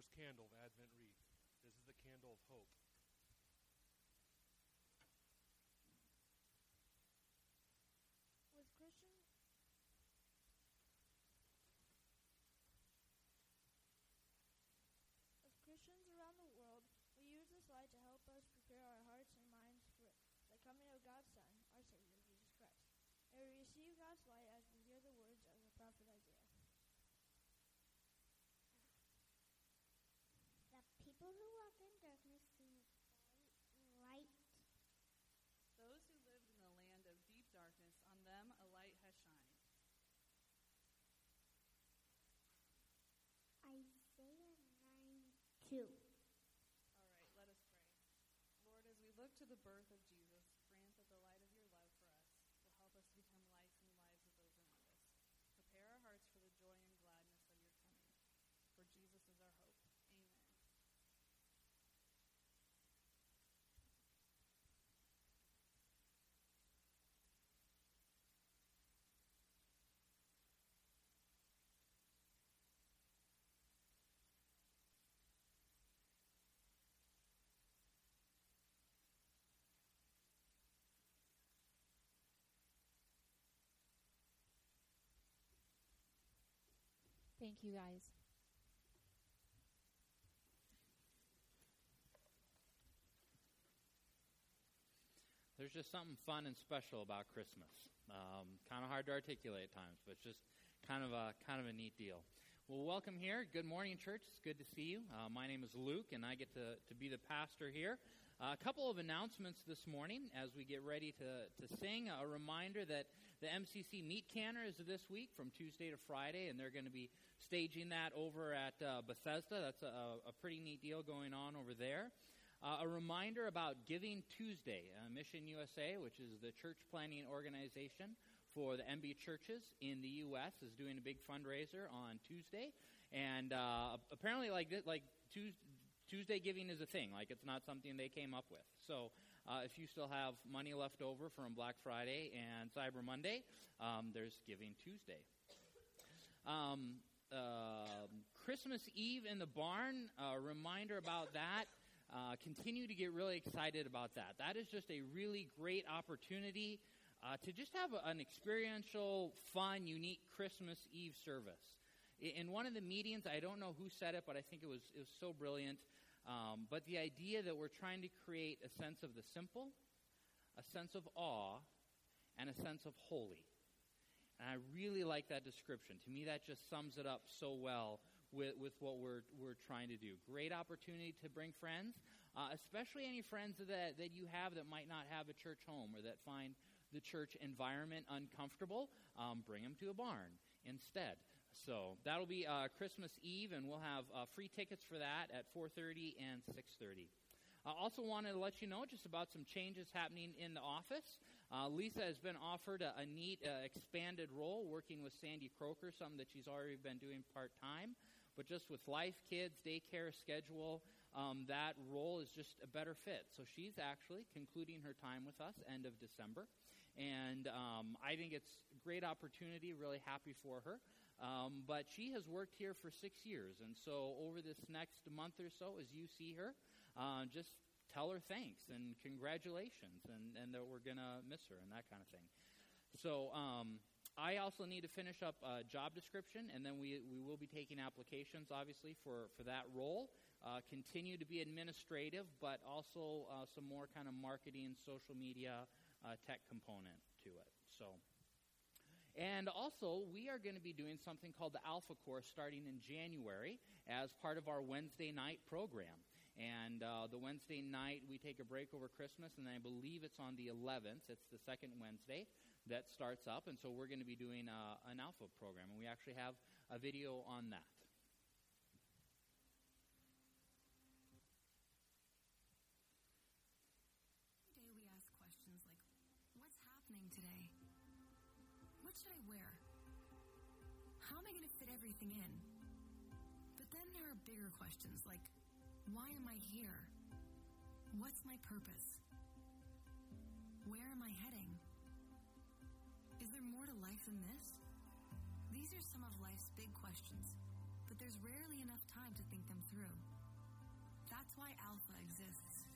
First candle of Advent wreath. This is the candle of hope. With Christian As Christians around the world, we use this light to help us prepare our hearts and minds for the coming of God's Son, our Savior, Jesus Christ. And we receive God's light as we hear the words of the prophet Isaiah. The people who walk in darkness see light. Those who lived in the land of deep darkness, on them a light has shined. Isaiah 9 2. All right, let us pray. Lord, as we look to the birth of Jesus, grant that the light of your love for us will help us become lights in the lives of those around us. Prepare our hearts for the joy and gladness of your coming. For Jesus is our hope. Amen. Thank you, guys. There's just something fun and special about Christmas. Um, kind of hard to articulate at times, but it's just kind of a kind of a neat deal. Well, welcome here. Good morning, church. It's good to see you. Uh, my name is Luke, and I get to, to be the pastor here. A couple of announcements this morning as we get ready to, to sing. A reminder that the MCC Meat Canner is this week from Tuesday to Friday, and they're going to be staging that over at uh, Bethesda. That's a, a pretty neat deal going on over there. Uh, a reminder about Giving Tuesday. Uh, Mission USA, which is the church planning organization for the MB churches in the U.S., is doing a big fundraiser on Tuesday. And uh, apparently, like like Tuesday giving is a thing. Like it's not something they came up with. So uh, if you still have money left over from Black Friday and Cyber Monday, um, there's Giving Tuesday. Um, uh, Christmas Eve in the barn. A reminder about that. Uh, continue to get really excited about that. That is just a really great opportunity uh, to just have a, an experiential, fun, unique Christmas Eve service. In one of the meetings, I don't know who said it, but I think it was it was so brilliant. Um, but the idea that we're trying to create a sense of the simple, a sense of awe, and a sense of holy. And I really like that description. To me, that just sums it up so well with, with what we're, we're trying to do. Great opportunity to bring friends, uh, especially any friends that, that you have that might not have a church home or that find the church environment uncomfortable. Um, bring them to a barn instead. So that'll be uh, Christmas Eve, and we'll have uh, free tickets for that at 4:30 and 6:30. I also wanted to let you know just about some changes happening in the office. Uh, Lisa has been offered a, a neat uh, expanded role working with Sandy Croker, something that she's already been doing part time. But just with life, kids, daycare schedule, um, that role is just a better fit. So she's actually concluding her time with us end of December. And um, I think it's a great opportunity, really happy for her. Um, but she has worked here for six years. And so over this next month or so, as you see her, uh, just tell her thanks and congratulations and, and that we're going to miss her and that kind of thing. So um, I also need to finish up a job description, and then we, we will be taking applications, obviously, for, for that role. Uh, continue to be administrative, but also uh, some more kind of marketing, social media, uh, tech component to it. So, and also, we are going to be doing something called the Alpha Course starting in January as part of our Wednesday night program. And uh, the Wednesday night, we take a break over Christmas, and I believe it's on the 11th. It's the second Wednesday that starts up, and so we're going to be doing uh, an alpha program, and we actually have a video on that. I going to fit everything in? But then there are bigger questions like, why am I here? What's my purpose? Where am I heading? Is there more to life than this? These are some of life's big questions, but there's rarely enough time to think them through. That's why Alpha exists.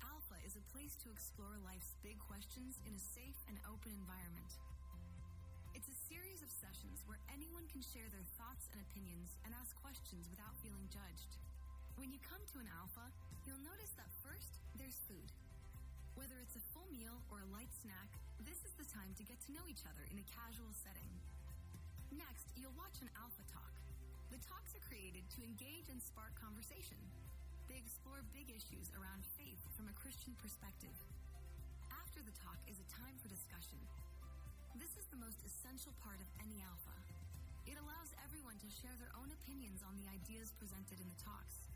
Alpha is a place to explore life's big questions in a safe and open environment. Series of sessions where anyone can share their thoughts and opinions and ask questions without feeling judged. When you come to an Alpha, you'll notice that first, there's food. Whether it's a full meal or a light snack, this is the time to get to know each other in a casual setting. Next, you'll watch an Alpha Talk. The talks are created to engage and spark conversation. They explore big issues around faith from a Christian perspective. After the talk is a time for discussion. This is the most essential part of any Alpha. It allows everyone to share their own opinions on the ideas presented in the talks.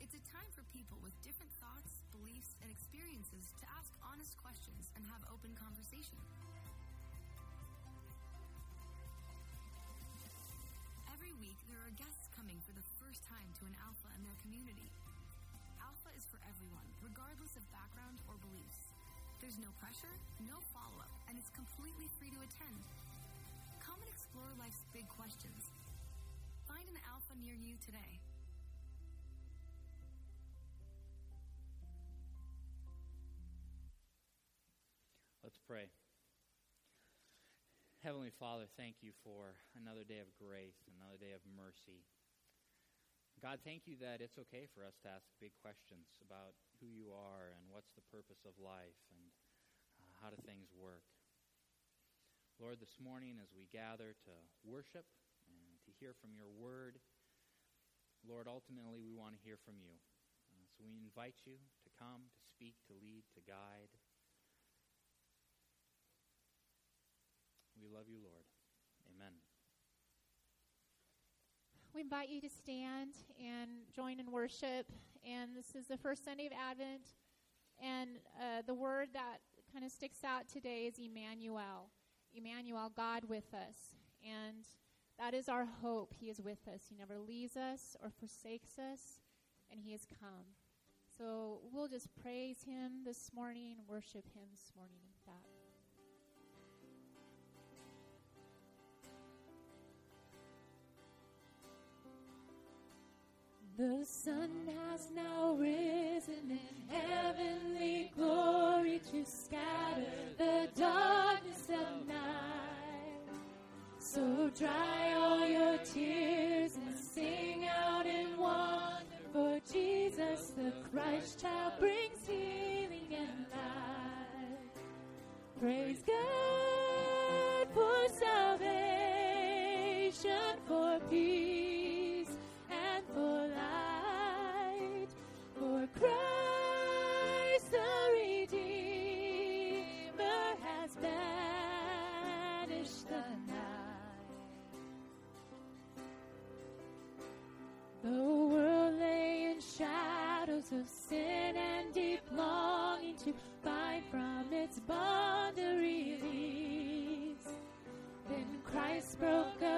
It's a time for people with different thoughts, beliefs, and experiences to ask honest questions and have open conversation. Every week, there are guests coming for the first time to an Alpha in their community. Alpha is for everyone, regardless of background or beliefs. There's no pressure, no follow up, and it's completely free to attend. Come and explore life's big questions. Find an Alpha near you today. Let's pray. Heavenly Father, thank you for another day of grace, another day of mercy. God, thank you that it's okay for us to ask big questions about who you are and what's the purpose of life and how do things work. Lord, this morning as we gather to worship and to hear from your word, Lord, ultimately we want to hear from you. Uh, so we invite you to come, to speak, to lead, to guide. We love you, Lord. Amen. We invite you to stand and join in worship. And this is the first Sunday of Advent. And uh, the word that kind of sticks out today is Emmanuel. Emmanuel, God with us. And that is our hope. He is with us. He never leaves us or forsakes us, and He has come. So we'll just praise Him this morning, worship Him this morning The sun has now risen in heavenly glory to scatter the darkness of night. So dry all your tears and sing out in wonder, for Jesus the Christ child brings healing and life. Praise God for salvation, for peace of sin and deep longing to find from its bond a release. Then Christ broke upon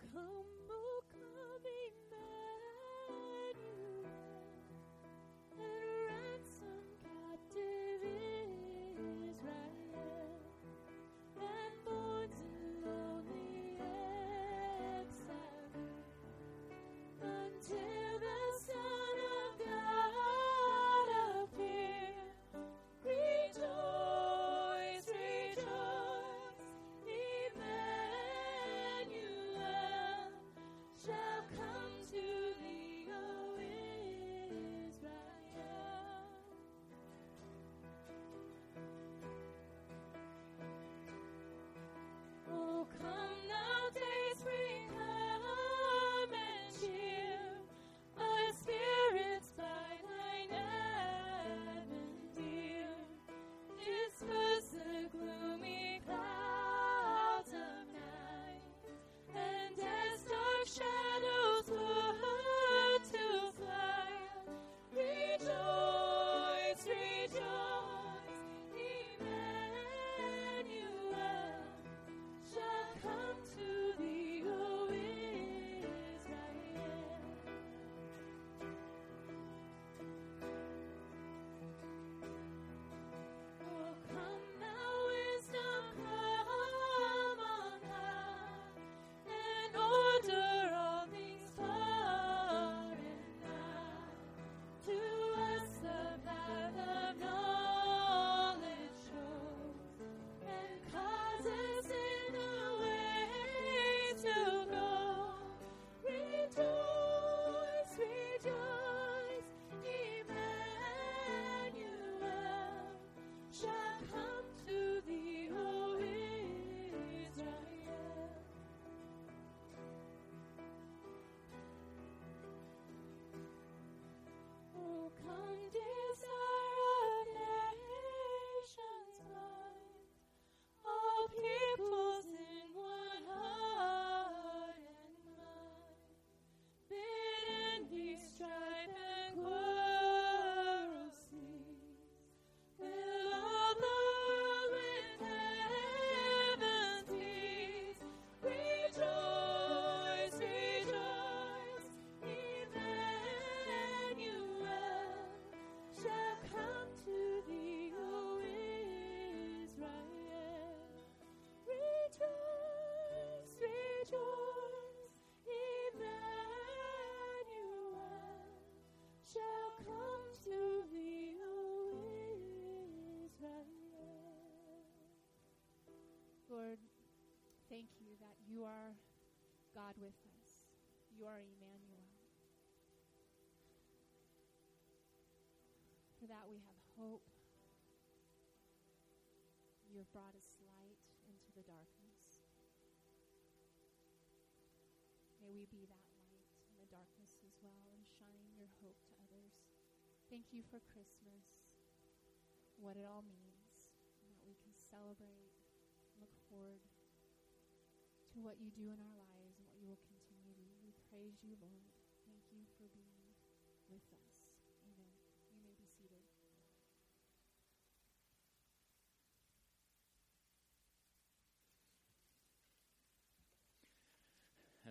come, brought us light into the darkness. May we be that light in the darkness as well and shine your hope to others. Thank you for Christmas, what it all means, and that we can celebrate look forward to what you do in our lives and what you will continue to do. We praise you, Lord.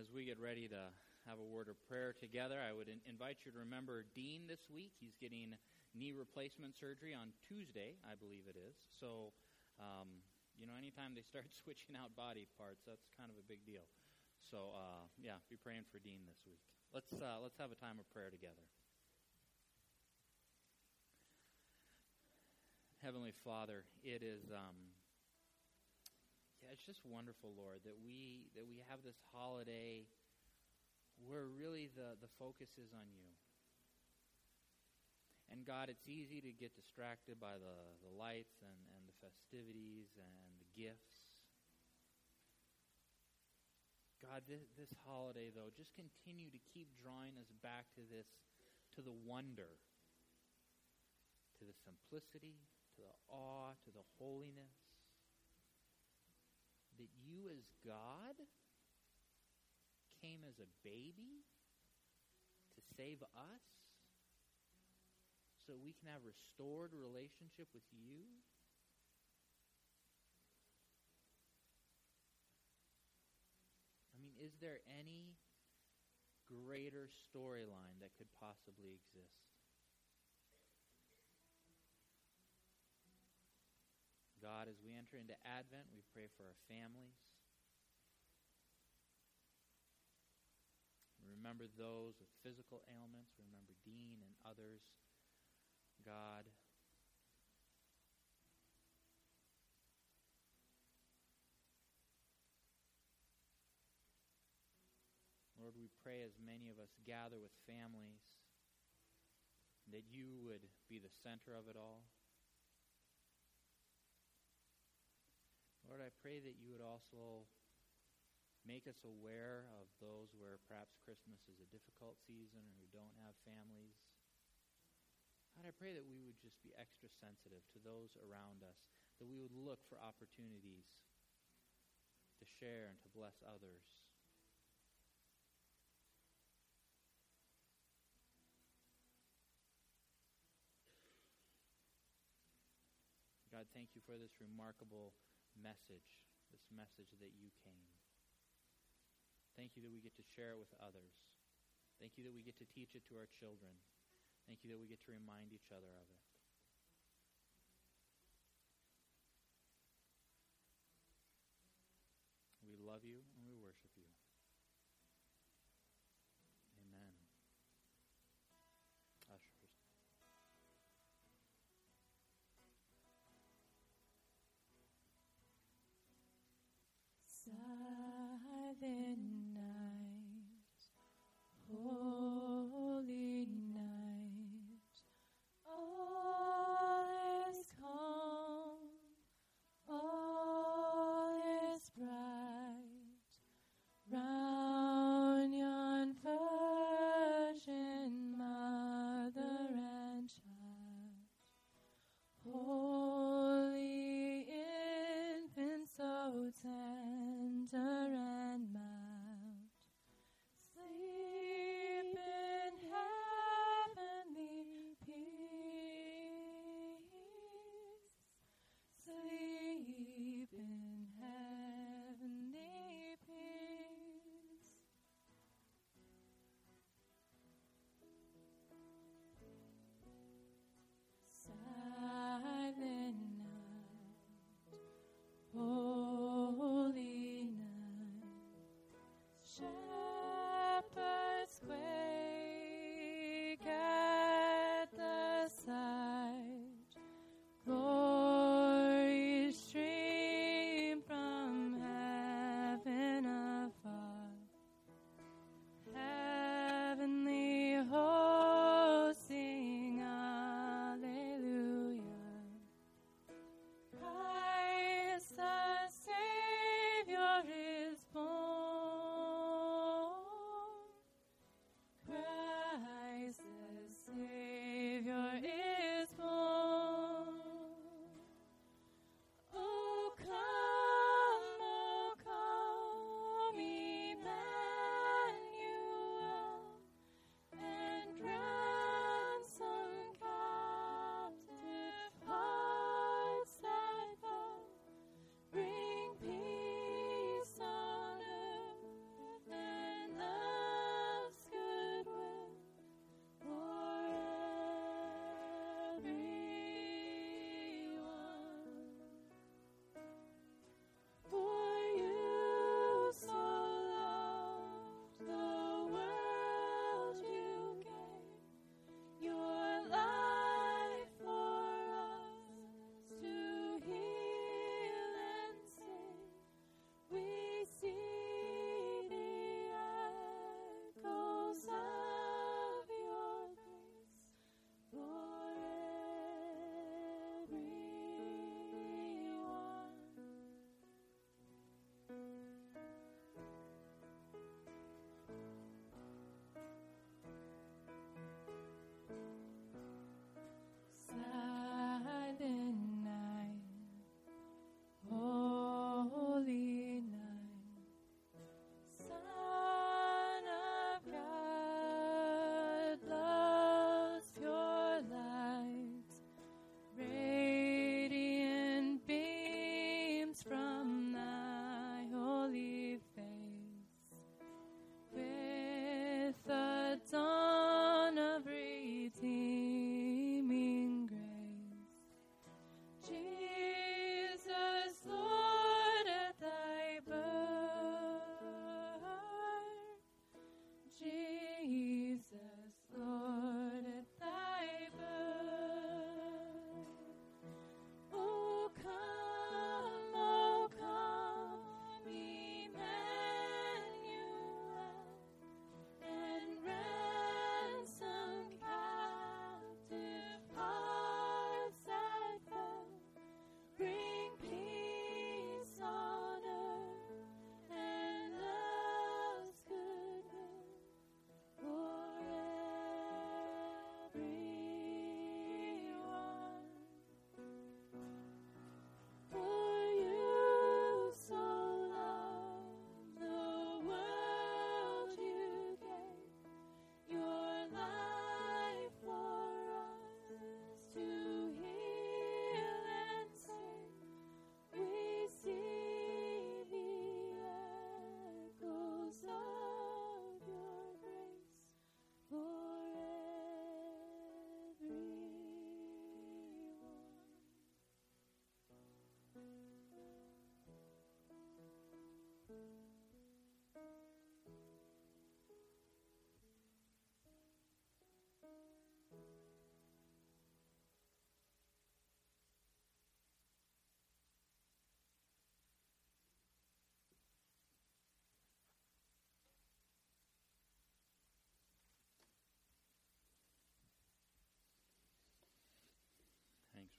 As we get ready to have a word of prayer together, I would in- invite you to remember Dean this week. He's getting knee replacement surgery on Tuesday, I believe it is. So, um, you know, anytime they start switching out body parts, that's kind of a big deal. So, uh, yeah, be praying for Dean this week. Let's uh, let's have a time of prayer together. Heavenly Father, it is um, yeah, it's just wonderful, Lord, that we that we have this holiday where really the, the focus is on you. And God, it's easy to get distracted by the, the lights and, and the festivities and the gifts. God, this, this holiday, though, just continue to keep drawing us back to this, to the wonder, to the simplicity, to the awe, to the holiness. That you, as God, came as a baby to save us so we can have restored relationship with you. I mean, is there any greater storyline that could possibly exist? God, as we enter into Advent, we pray for our families. We remember those with physical ailments. We remember Dean and others. God, Lord, we pray as many of us gather with families that you would be the center of it all. Lord, I pray that you would also make us aware of those where perhaps Christmas is a difficult season or who don't have families. God, I pray that we would just be extra sensitive to those around us, that we would look for opportunities to share and to bless others. God, thank you for this remarkable message, this message that you came. Thank you that we get to share it with others. Thank you that we get to teach it to our children. Thank you that we get to remind each other of it. We love you Silent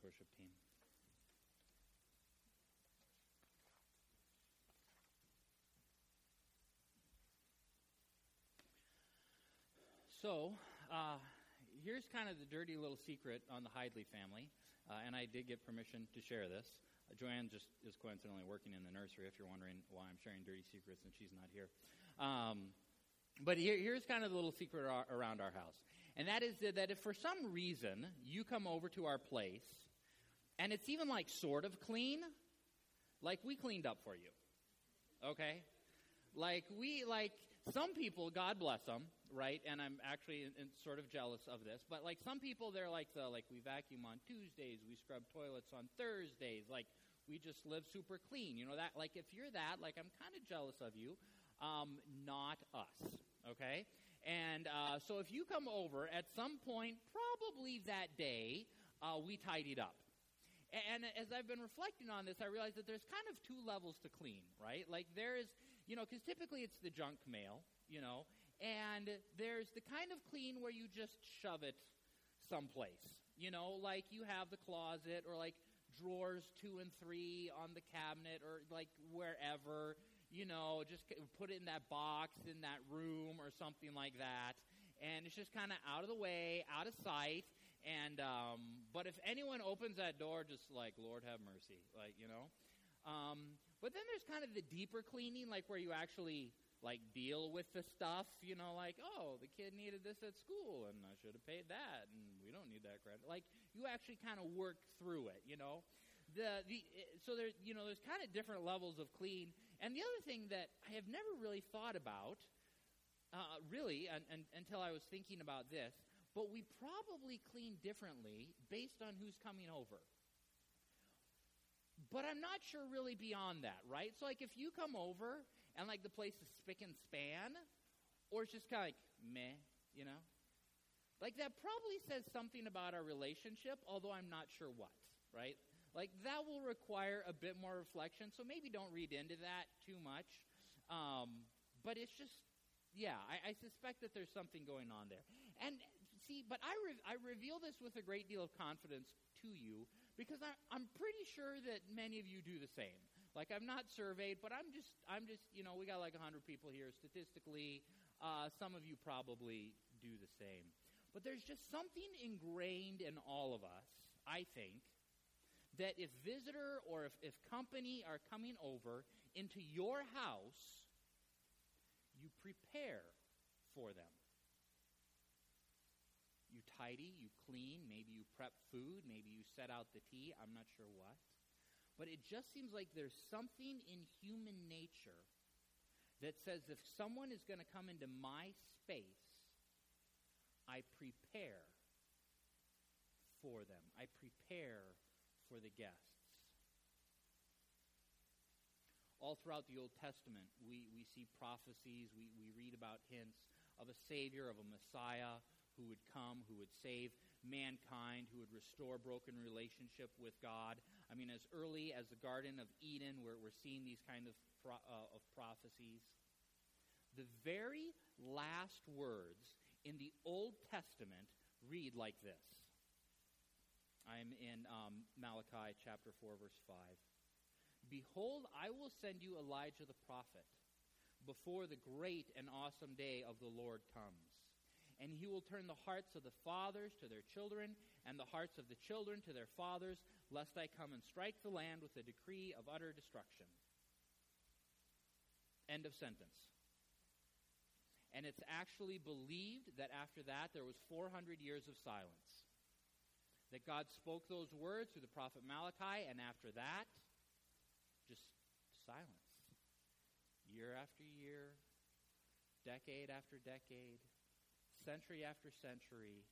worship team. So, uh, here's kind of the dirty little secret on the Hidley family, uh, and I did get permission to share this. Uh, Joanne just is coincidentally working in the nursery, if you're wondering why I'm sharing dirty secrets and she's not here. Um, but here, here's kind of the little secret ar- around our house, and that is that if for some reason you come over to our place and it's even like sort of clean, like we cleaned up for you, okay? Like we like some people, God bless them, right? And I'm actually in, in sort of jealous of this, but like some people, they're like the like we vacuum on Tuesdays, we scrub toilets on Thursdays, like we just live super clean. You know that? Like if you're that, like I'm kind of jealous of you. Um, not us, okay? And uh, so if you come over at some point, probably that day, uh, we tidied up. And as I've been reflecting on this, I realize that there's kind of two levels to clean, right? Like there is, you know, because typically it's the junk mail, you know, and there's the kind of clean where you just shove it someplace, you know, like you have the closet or like drawers two and three on the cabinet or like wherever, you know, just put it in that box in that room or something like that. And it's just kind of out of the way, out of sight. And um, but if anyone opens that door, just like Lord have mercy, like you know. Um, but then there's kind of the deeper cleaning, like where you actually like deal with the stuff, you know, like oh the kid needed this at school and I should have paid that, and we don't need that credit. Like you actually kind of work through it, you know. The the so there's you know there's kind of different levels of clean, and the other thing that I have never really thought about, uh, really, un, un, until I was thinking about this but we probably clean differently based on who's coming over. But I'm not sure really beyond that, right? So, like, if you come over and, like, the place is spick and span, or it's just kind of like meh, you know? Like, that probably says something about our relationship, although I'm not sure what, right? Like, that will require a bit more reflection, so maybe don't read into that too much. Um, but it's just, yeah, I, I suspect that there's something going on there. And see, but I, re- I reveal this with a great deal of confidence to you because I, I'm pretty sure that many of you do the same. Like I'm not surveyed, but I'm just, I'm just, you know, we got like 100 people here statistically. Uh, some of you probably do the same. But there's just something ingrained in all of us, I think, that if visitor or if, if company are coming over into your house, you prepare for them. Tidy, you clean, maybe you prep food, maybe you set out the tea, I'm not sure what. But it just seems like there's something in human nature that says if someone is going to come into my space, I prepare for them. I prepare for the guests. All throughout the Old Testament, we, we see prophecies, we, we read about hints of a Savior, of a Messiah who would come, who would save mankind, who would restore broken relationship with God. I mean, as early as the Garden of Eden, where we're seeing these kind of, uh, of prophecies. The very last words in the Old Testament read like this. I'm in um, Malachi chapter 4, verse 5. Behold, I will send you Elijah the prophet before the great and awesome day of the Lord comes. And he will turn the hearts of the fathers to their children, and the hearts of the children to their fathers, lest I come and strike the land with a decree of utter destruction. End of sentence. And it's actually believed that after that there was 400 years of silence. That God spoke those words through the prophet Malachi, and after that, just silence. Year after year, decade after decade, century after century,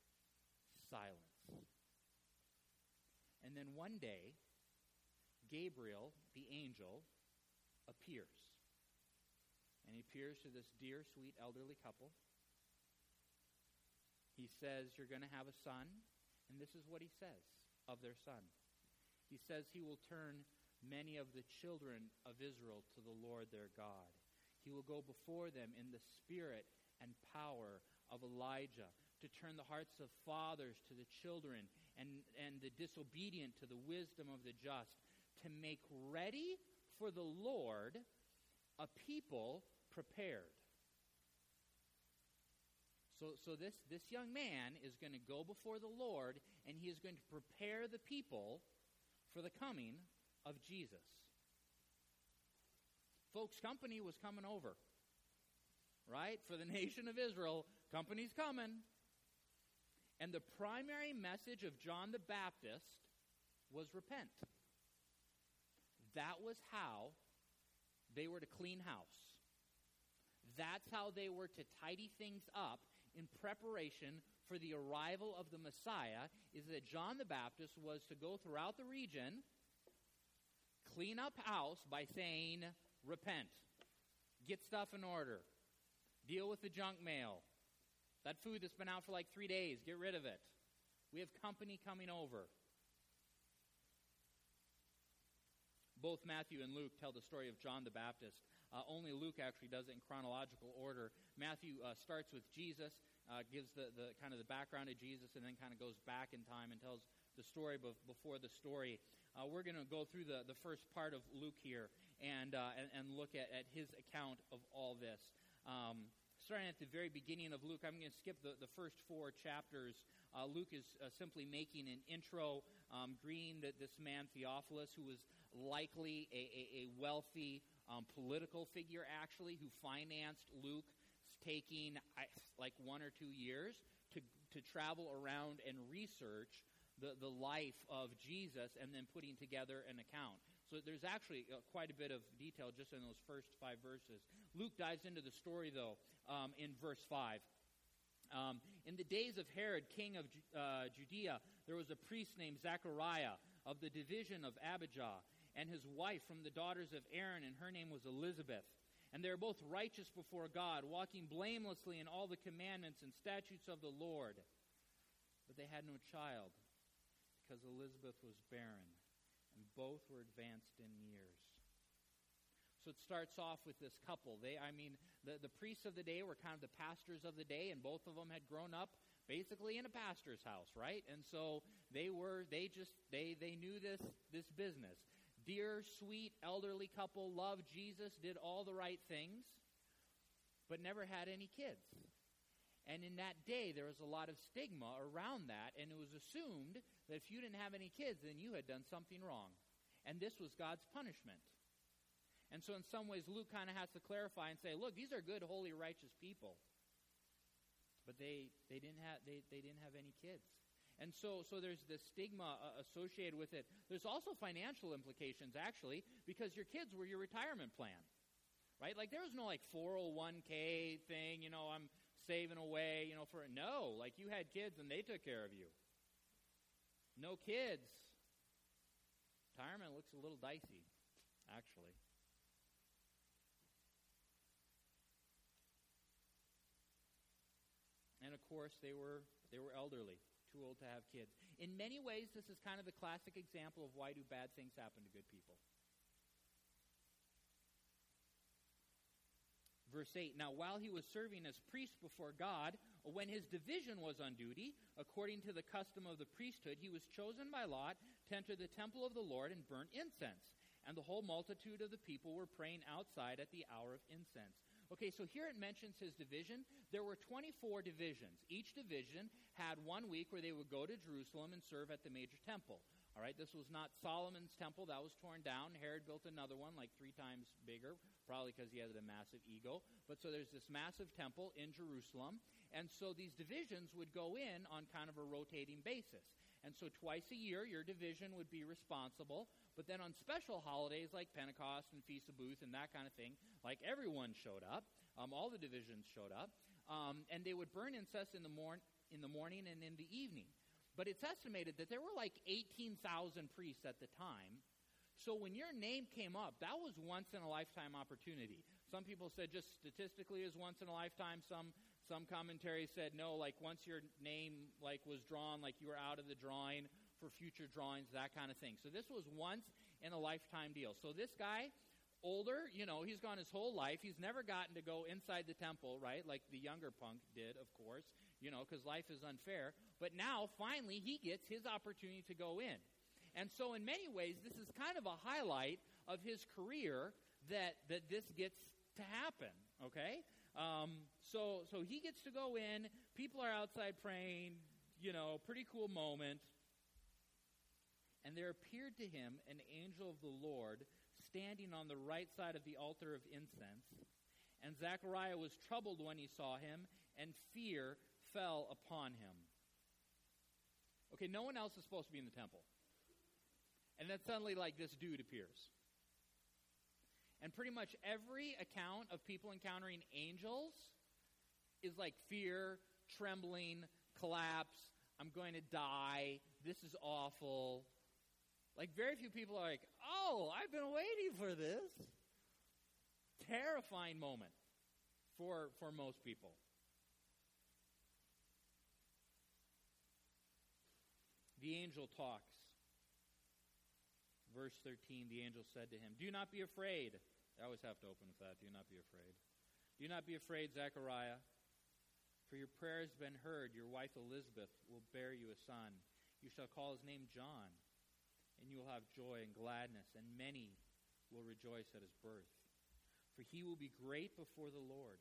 silence. And then one day, Gabriel, the angel, appears. and he appears to this dear, sweet, elderly couple. He says, You're going to have a son, and this is what he says of their son. He says he will turn many of the children of Israel to the Lord their God. He will go before them in the spirit and power of Elijah to turn the hearts of fathers to the children and, and the disobedient to the wisdom of the just, to make ready for the Lord a people prepared. So, so this, this young man is going to go before the Lord and he is going to prepare the people for the coming of Jesus. Folks, company was coming over, right? For the nation of Israel, company's coming. And the primary message of John the Baptist was repent. That was how they were to clean house. That's how they were to tidy things up in preparation for the arrival of the Messiah is that John the Baptist was to go throughout the region, clean up house by saying, repent, get stuff in order, deal with the junk mail, that food that's been out for like three days, get rid of it. We have company coming over. Both Matthew and Luke tell the story of John the Baptist. Uh, only Luke actually does it in chronological order. Matthew uh, starts with Jesus, uh, gives the, the kind of the background of Jesus, and then kind of goes back in time and tells the story before the story. Uh, we're going to go through the, the first part of Luke here and, uh, and, and, look at, at his account of all this. Um, starting at the very beginning of Luke, I'm going to skip the, the first four chapters. Uh, Luke is uh, simply making an intro, um, that this man Theophilus, who was likely a, a, a wealthy um, political figure, actually, who financed Luke, taking like one or two years to, to travel around and research the, the life of Jesus and then putting together an account. So there's actually uh, quite a bit of detail just in those first five verses. Luke dives into the story, though, um, in verse 5. Um, in the days of Herod, king of uh, Judea, there was a priest named Zechariah of the division of Abijah, and his wife from the daughters of Aaron, and her name was Elizabeth. And they were both righteous before God, walking blamelessly in all the commandments and statutes of the Lord. But they had no child, because Elizabeth was barren, both were advanced in years. So it starts off with this couple. They, I mean, the, the priests of the day were kind of the pastors of the day, and both of them had grown up basically in a pastor's house, right? And so they were, they just, they, they knew this, this business. Dear, sweet, elderly couple, loved Jesus, did all the right things, but never had any kids. And in that day, there was a lot of stigma around that, and it was assumed that if you didn't have any kids, then you had done something wrong. And this was God's punishment. And so, in some ways, Luke kind of has to clarify and say, look, these are good, holy, righteous people. But they, they, didn't, have, they, they didn't have any kids. And so, so there's this stigma uh, associated with it. There's also financial implications, actually, because your kids were your retirement plan. Right? Like, there was no, like, 401k thing, you know, I'm saving away, you know, for. No, like, you had kids and they took care of you. No kids. Retirement looks a little dicey, actually. And of course, they were, they were elderly, too old to have kids. In many ways, this is kind of the classic example of why do bad things happen to good people. Verse 8 Now, while he was serving as priest before God, when his division was on duty, according to the custom of the priesthood, he was chosen by Lot to enter the temple of the Lord and burn incense. And the whole multitude of the people were praying outside at the hour of incense. Okay, so here it mentions his division. There were 24 divisions. Each division had one week where they would go to Jerusalem and serve at the major temple. All right, this was not Solomon's temple. That was torn down. Herod built another one, like three times bigger, probably because he had a massive ego. But so there's this massive temple in Jerusalem. And so these divisions would go in on kind of a rotating basis. And so twice a year, your division would be responsible. But then on special holidays like Pentecost and Feast of Booths and that kind of thing, like everyone showed up, um, all the divisions showed up, um, and they would burn incense in the, mor- in the morning and in the evening. But it's estimated that there were like 18,000 priests at the time. So when your name came up, that was once in a lifetime opportunity. Some people said just statistically is once in a lifetime. Some some commentaries said no, like once your name like was drawn, like you were out of the drawing for future drawings, that kind of thing. So this was once in a lifetime deal. So this guy, older, you know, he's gone his whole life. He's never gotten to go inside the temple, right? Like the younger punk did, of course, you know, because life is unfair. But now, finally, he gets his opportunity to go in. And so, in many ways, this is kind of a highlight of his career that, that this gets to happen, okay? Um, so, so he gets to go in. People are outside praying, you know, pretty cool moment. And there appeared to him an angel of the Lord standing on the right side of the altar of incense. And Zechariah was troubled when he saw him, and fear fell upon him. Okay, no one else is supposed to be in the temple. And then suddenly, like, this dude appears. And pretty much every account of people encountering angels is like fear, trembling, collapse, I'm going to die, this is awful. Like, very few people are like, oh, I've been waiting for this. Terrifying moment for, for most people. The angel talks. Verse 13 The angel said to him, Do not be afraid. I always have to open with that. Do not be afraid. Do not be afraid, Zechariah, for your prayer has been heard. Your wife Elizabeth will bear you a son. You shall call his name John, and you will have joy and gladness, and many will rejoice at his birth. For he will be great before the Lord.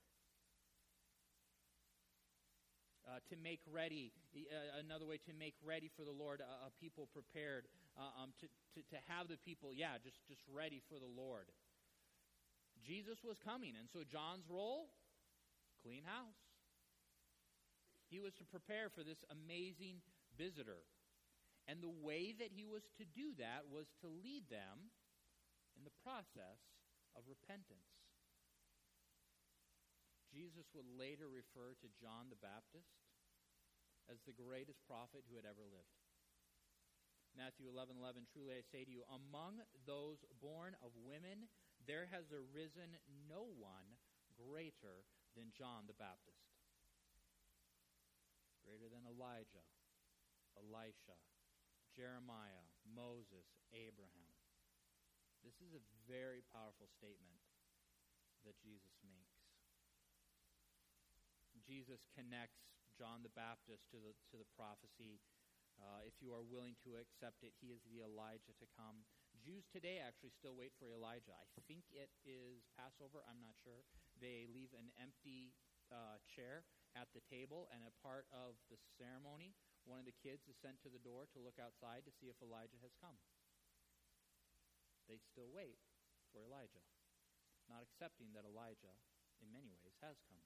Uh, to make ready, uh, another way to make ready for the Lord, a, a people prepared, uh, um, to, to, to have the people, yeah, just, just ready for the Lord. Jesus was coming, and so John's role, clean house. He was to prepare for this amazing visitor. And the way that he was to do that was to lead them in the process of repentance. Jesus would later refer to John the Baptist as the greatest prophet who had ever lived. Matthew 11, 11, truly I say to you, among those born of women, there has arisen no one greater than John the Baptist. Greater than Elijah, Elisha, Jeremiah, Moses, Abraham. This is a very powerful statement that Jesus makes. Jesus connects John the Baptist to the, to the prophecy. Uh, if you are willing to accept it, he is the Elijah to come. Jews today actually still wait for Elijah. I think it is Passover. I'm not sure. They leave an empty uh, chair at the table, and a part of the ceremony, one of the kids is sent to the door to look outside to see if Elijah has come. They still wait for Elijah, not accepting that Elijah, in many ways, has come.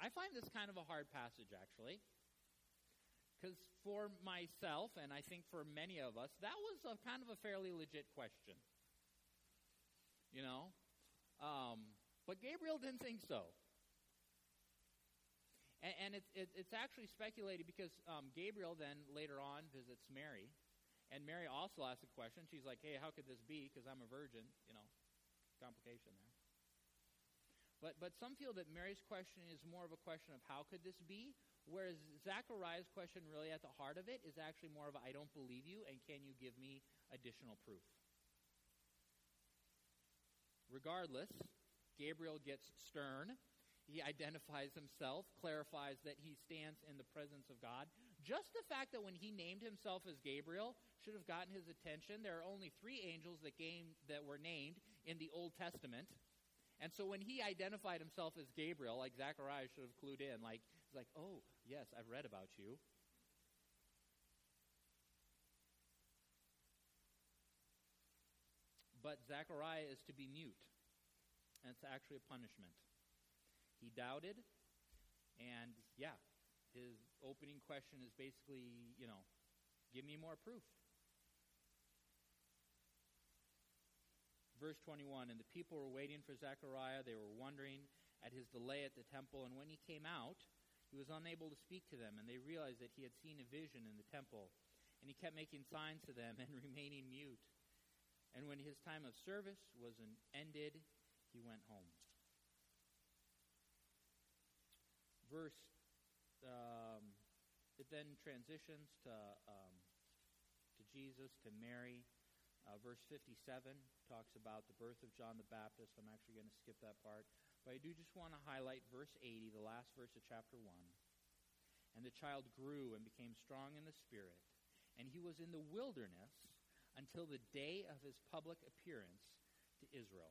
I find this kind of a hard passage, actually. Because for myself, and I think for many of us, that was a kind of a fairly legit question. You know? Um, but Gabriel didn't think so. And, and it's, it, it's actually speculated because um, Gabriel then later on visits Mary. And Mary also asks a question. She's like, hey, how could this be? Because I'm a virgin. You know, complication there. But, but some feel that Mary's question is more of a question of how could this be, whereas Zechariah's question, really at the heart of it, is actually more of I don't believe you, and can you give me additional proof? Regardless, Gabriel gets stern. He identifies himself, clarifies that he stands in the presence of God. Just the fact that when he named himself as Gabriel should have gotten his attention. There are only three angels that, came, that were named in the Old Testament. And so when he identified himself as Gabriel, like Zechariah should have clued in, like, he's like, oh, yes, I've read about you. But Zechariah is to be mute. And it's actually a punishment. He doubted, and yeah, his opening question is basically, you know, give me more proof. Verse 21 And the people were waiting for Zechariah. They were wondering at his delay at the temple. And when he came out, he was unable to speak to them. And they realized that he had seen a vision in the temple. And he kept making signs to them and remaining mute. And when his time of service was ended, he went home. Verse, um, it then transitions to, um, to Jesus, to Mary. Uh, verse 57 talks about the birth of John the Baptist. I'm actually going to skip that part. But I do just want to highlight verse 80, the last verse of chapter 1. And the child grew and became strong in the Spirit, and he was in the wilderness until the day of his public appearance to Israel.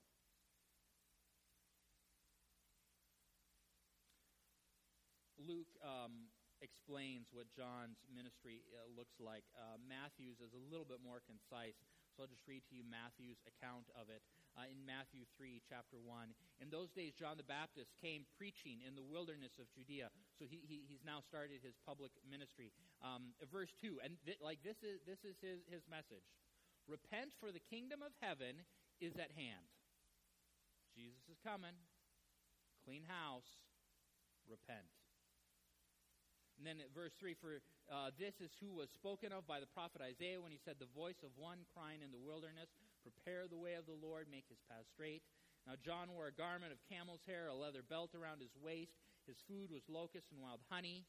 Luke um, explains what John's ministry uh, looks like. Uh, Matthew's is a little bit more concise, so I'll just read to you Matthew's account of it. Uh, in Matthew 3, chapter 1. In those days, John the Baptist came preaching in the wilderness of Judea. So he, he he's now started his public ministry. Um, verse 2, and th- like this is, this is his, his message Repent, for the kingdom of heaven is at hand. Jesus is coming. Clean house. Repent. And then at verse 3 For uh, this is who was spoken of by the prophet Isaiah when he said, The voice of one crying in the wilderness, Prepare the way of the Lord, make his path straight. Now John wore a garment of camel's hair, a leather belt around his waist. His food was locusts and wild honey.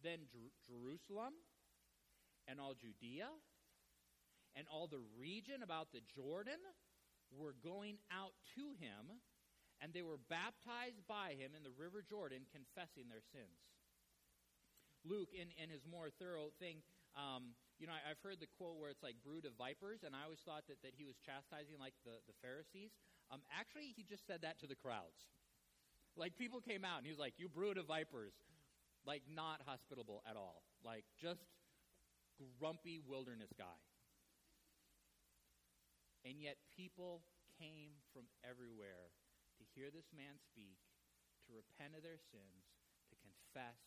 Then Jer- Jerusalem and all Judea and all the region about the Jordan were going out to him, and they were baptized by him in the river Jordan, confessing their sins. Luke, in, in his more thorough thing, um, you know, I, have heard the quote where it's like brood of vipers, and I always thought that, that he was chastising like the, the Pharisees. Um, actually, he just said that to the crowds. Like people came out, and he was like, "You brood of vipers," like not hospitable at all, like just grumpy wilderness guy. And yet, people came from everywhere to hear this man speak, to repent of their sins, to confess,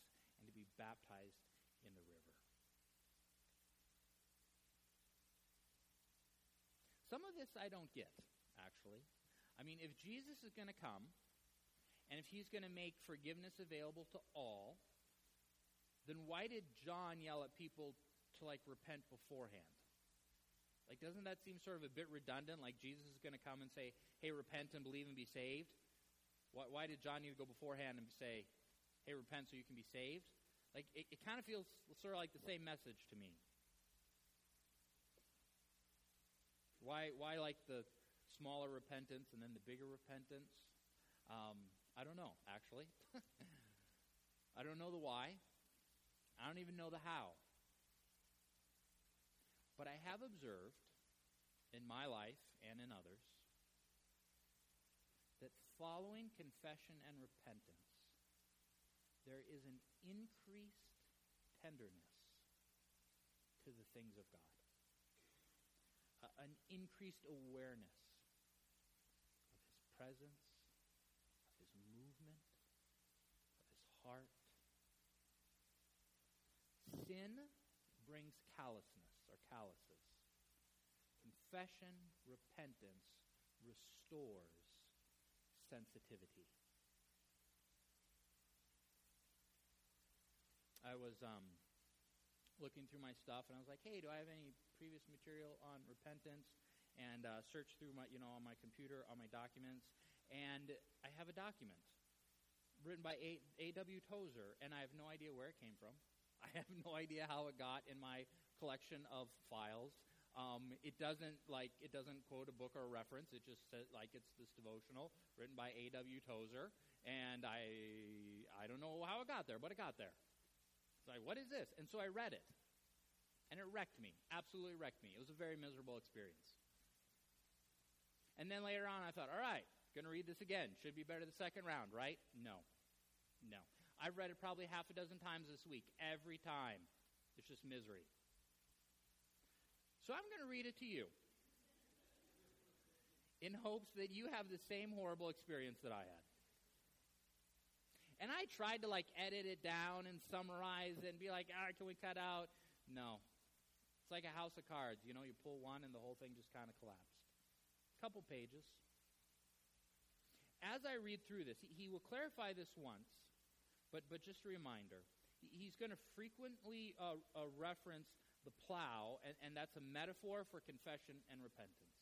and to be baptized in the river. Some of this I don't get, actually. I mean, if Jesus is going to come, and if he's going to make forgiveness available to all, then why did John yell at people to, like, repent beforehand? Like, doesn't that seem sort of a bit redundant? Like, Jesus is going to come and say, hey, repent and believe and be saved? Why, why did John need to go beforehand and say, hey, repent so you can be saved. Like, it, it kind of feels sort of like the same message to me. Why, why like the smaller repentance and then the bigger repentance? Um, I don't know, actually. I don't know the why. I don't even know the how. But I have observed in my life and in others that following confession and repentance there is an increased tenderness to the things of God, uh, an increased awareness of His presence, of His movement, of His heart. Sin brings callousness or calluses. Confession, repentance restores sensitivity. I was um, looking through my stuff, and I was like, "Hey, do I have any previous material on repentance?" And uh, searched through my, you know, on my computer, on my documents, and I have a document written by A. A.W. Tozer, and I have no idea where it came from. I have no idea how it got in my collection of files. Um, it doesn't like it doesn't quote a book or a reference. It just says like it's this devotional written by A.W. Tozer, and I I don't know how it got there, but it got there. It's like what is this? And so I read it, and it wrecked me. Absolutely wrecked me. It was a very miserable experience. And then later on, I thought, all right, going to read this again. Should be better the second round, right? No, no. I've read it probably half a dozen times this week. Every time, it's just misery. So I'm going to read it to you in hopes that you have the same horrible experience that I had. And I tried to like edit it down and summarize it and be like, ah, can we cut out? No. It's like a house of cards. You know, you pull one and the whole thing just kind of collapsed. A couple pages. As I read through this, he will clarify this once, but, but just a reminder. He's going to frequently uh, uh, reference the plow, and, and that's a metaphor for confession and repentance.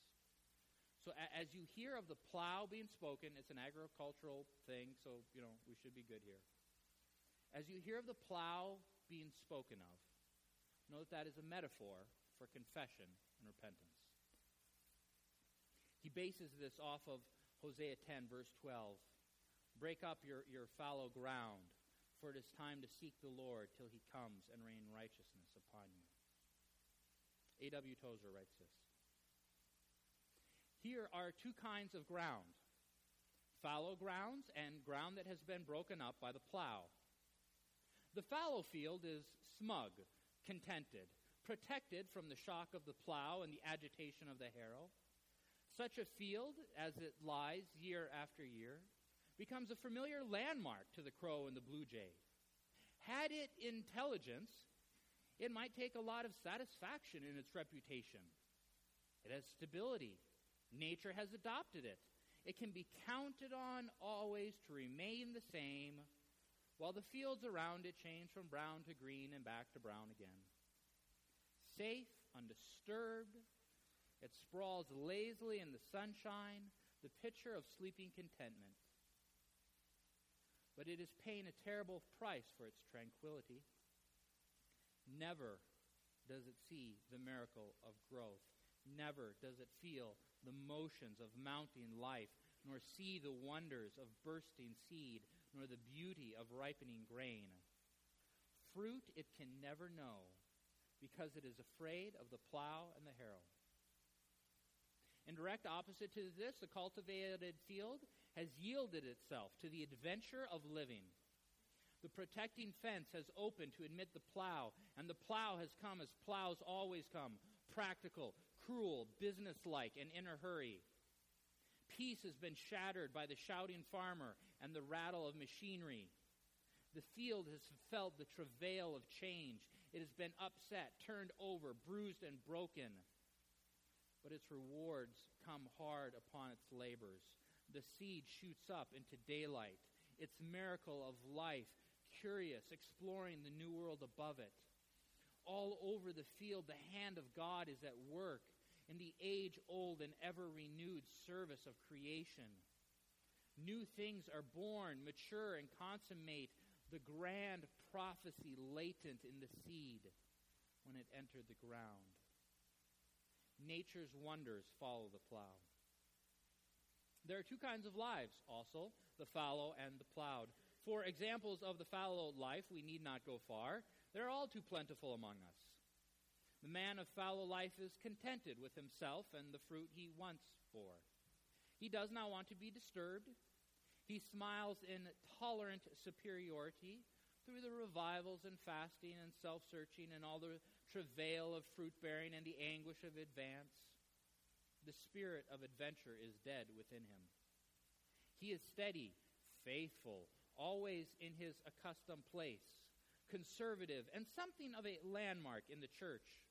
As you hear of the plow being spoken, it's an agricultural thing, so you know we should be good here. As you hear of the plow being spoken of, know that that is a metaphor for confession and repentance. He bases this off of Hosea 10, verse 12. Break up your, your fallow ground, for it is time to seek the Lord till he comes and rain righteousness upon you. A.W. Tozer writes this. Here are two kinds of ground fallow grounds and ground that has been broken up by the plow. The fallow field is smug, contented, protected from the shock of the plow and the agitation of the harrow. Such a field, as it lies year after year, becomes a familiar landmark to the crow and the blue jay. Had it intelligence, it might take a lot of satisfaction in its reputation. It has stability. Nature has adopted it. It can be counted on always to remain the same, while the fields around it change from brown to green and back to brown again. Safe, undisturbed, it sprawls lazily in the sunshine, the picture of sleeping contentment. But it is paying a terrible price for its tranquility. Never does it see the miracle of growth. Never does it feel the motions of mounting life, nor see the wonders of bursting seed, nor the beauty of ripening grain. Fruit it can never know, because it is afraid of the plow and the harrow. In direct opposite to this, the cultivated field has yielded itself to the adventure of living. The protecting fence has opened to admit the plow, and the plow has come as plows always come practical, cruel, businesslike, and in a hurry. Peace has been shattered by the shouting farmer and the rattle of machinery. The field has felt the travail of change. It has been upset, turned over, bruised, and broken. But its rewards come hard upon its labors. The seed shoots up into daylight. Its miracle of life curious, exploring the new world above it. All over the field, the hand of God is at work in the age old and ever renewed service of creation. New things are born, mature, and consummate the grand prophecy latent in the seed when it entered the ground. Nature's wonders follow the plow. There are two kinds of lives also the fallow and the plowed. For examples of the fallow life, we need not go far. They're all too plentiful among us. The man of fallow life is contented with himself and the fruit he wants for. He does not want to be disturbed. He smiles in tolerant superiority through the revivals and fasting and self searching and all the travail of fruit bearing and the anguish of advance. The spirit of adventure is dead within him. He is steady, faithful, always in his accustomed place, conservative, and something of a landmark in the church.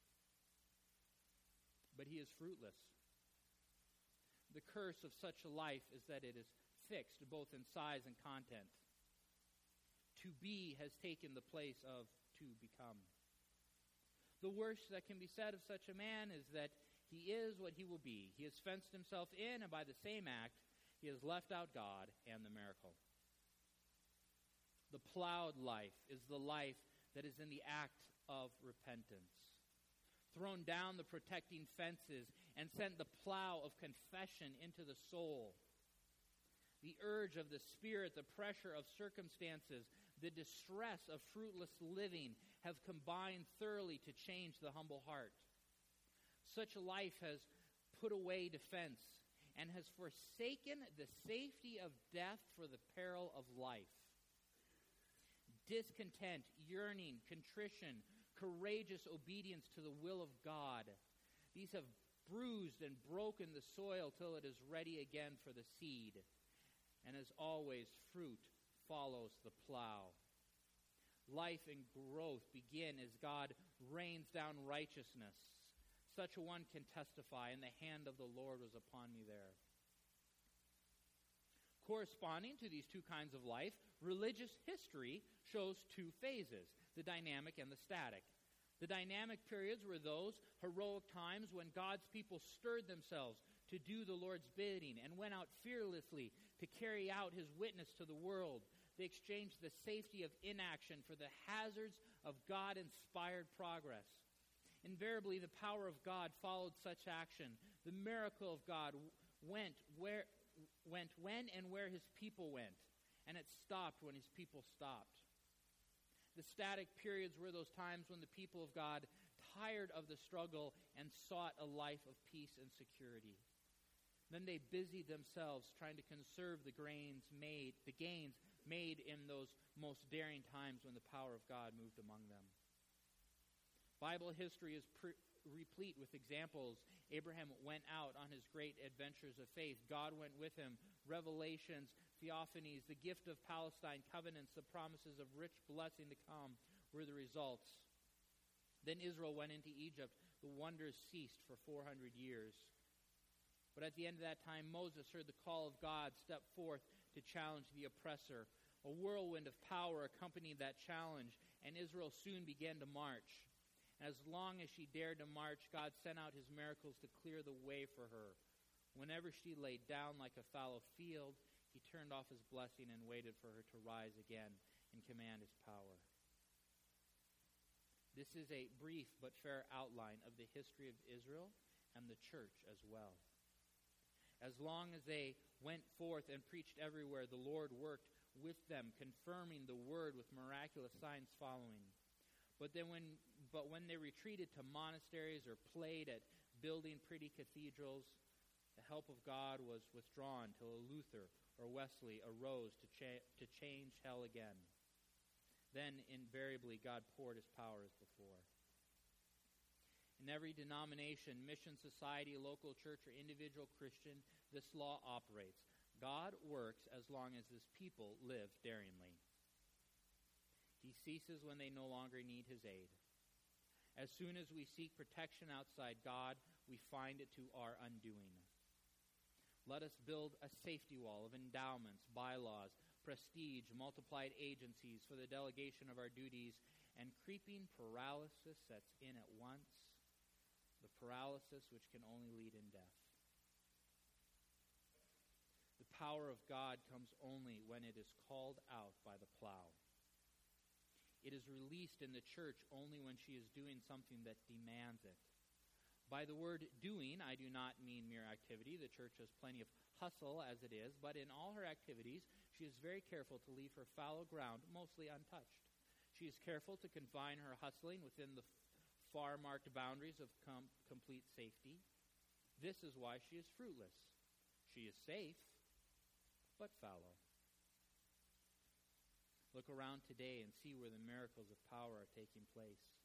But he is fruitless. The curse of such a life is that it is fixed both in size and content. To be has taken the place of to become. The worst that can be said of such a man is that he is what he will be. He has fenced himself in, and by the same act, he has left out God and the miracle. The plowed life is the life that is in the act of repentance. Thrown down the protecting fences, and sent the plow of confession into the soul. The urge of the spirit, the pressure of circumstances, the distress of fruitless living have combined thoroughly to change the humble heart. Such life has put away defense and has forsaken the safety of death for the peril of life. Discontent, yearning, contrition, courageous obedience to the will of God. These have bruised and broken the soil till it is ready again for the seed. And as always, fruit follows the plow. Life and growth begin as God rains down righteousness. Such a one can testify, and the hand of the Lord was upon me there. Corresponding to these two kinds of life, religious history shows two phases the dynamic and the static. The dynamic periods were those heroic times when God's people stirred themselves to do the Lord's bidding and went out fearlessly to carry out his witness to the world. They exchanged the safety of inaction for the hazards of God inspired progress. Invariably, the power of God followed such action. The miracle of God went where went when and where his people went, and it stopped when his people stopped. The static periods were those times when the people of God tired of the struggle and sought a life of peace and security. Then they busied themselves trying to conserve the grains made, the gains made in those most daring times when the power of God moved among them. Bible history is pre- replete with examples. Abraham went out on his great adventures of faith. God went with him. Revelations, theophanies, the gift of Palestine, covenants, the promises of rich blessing to come were the results. Then Israel went into Egypt. The wonders ceased for 400 years. But at the end of that time, Moses heard the call of God step forth to challenge the oppressor. A whirlwind of power accompanied that challenge, and Israel soon began to march. As long as she dared to march, God sent out his miracles to clear the way for her. Whenever she lay down like a fallow field, he turned off his blessing and waited for her to rise again and command his power. This is a brief but fair outline of the history of Israel and the church as well. As long as they went forth and preached everywhere, the Lord worked with them, confirming the word with miraculous signs following. But then when but when they retreated to monasteries or played at building pretty cathedrals, the help of God was withdrawn till Luther or Wesley arose to, cha- to change hell again. Then invariably God poured his power as before. In every denomination, mission society, local church, or individual Christian, this law operates. God works as long as his people live daringly. He ceases when they no longer need his aid. As soon as we seek protection outside God, we find it to our undoing. Let us build a safety wall of endowments, bylaws, prestige, multiplied agencies for the delegation of our duties, and creeping paralysis sets in at once, the paralysis which can only lead in death. The power of God comes only when it is called out by the plow. It is released in the church only when she is doing something that demands it. By the word doing, I do not mean mere activity. The church has plenty of hustle as it is, but in all her activities, she is very careful to leave her fallow ground mostly untouched. She is careful to confine her hustling within the far marked boundaries of com- complete safety. This is why she is fruitless. She is safe, but fallow. Look around today and see where the miracles of power are taking place.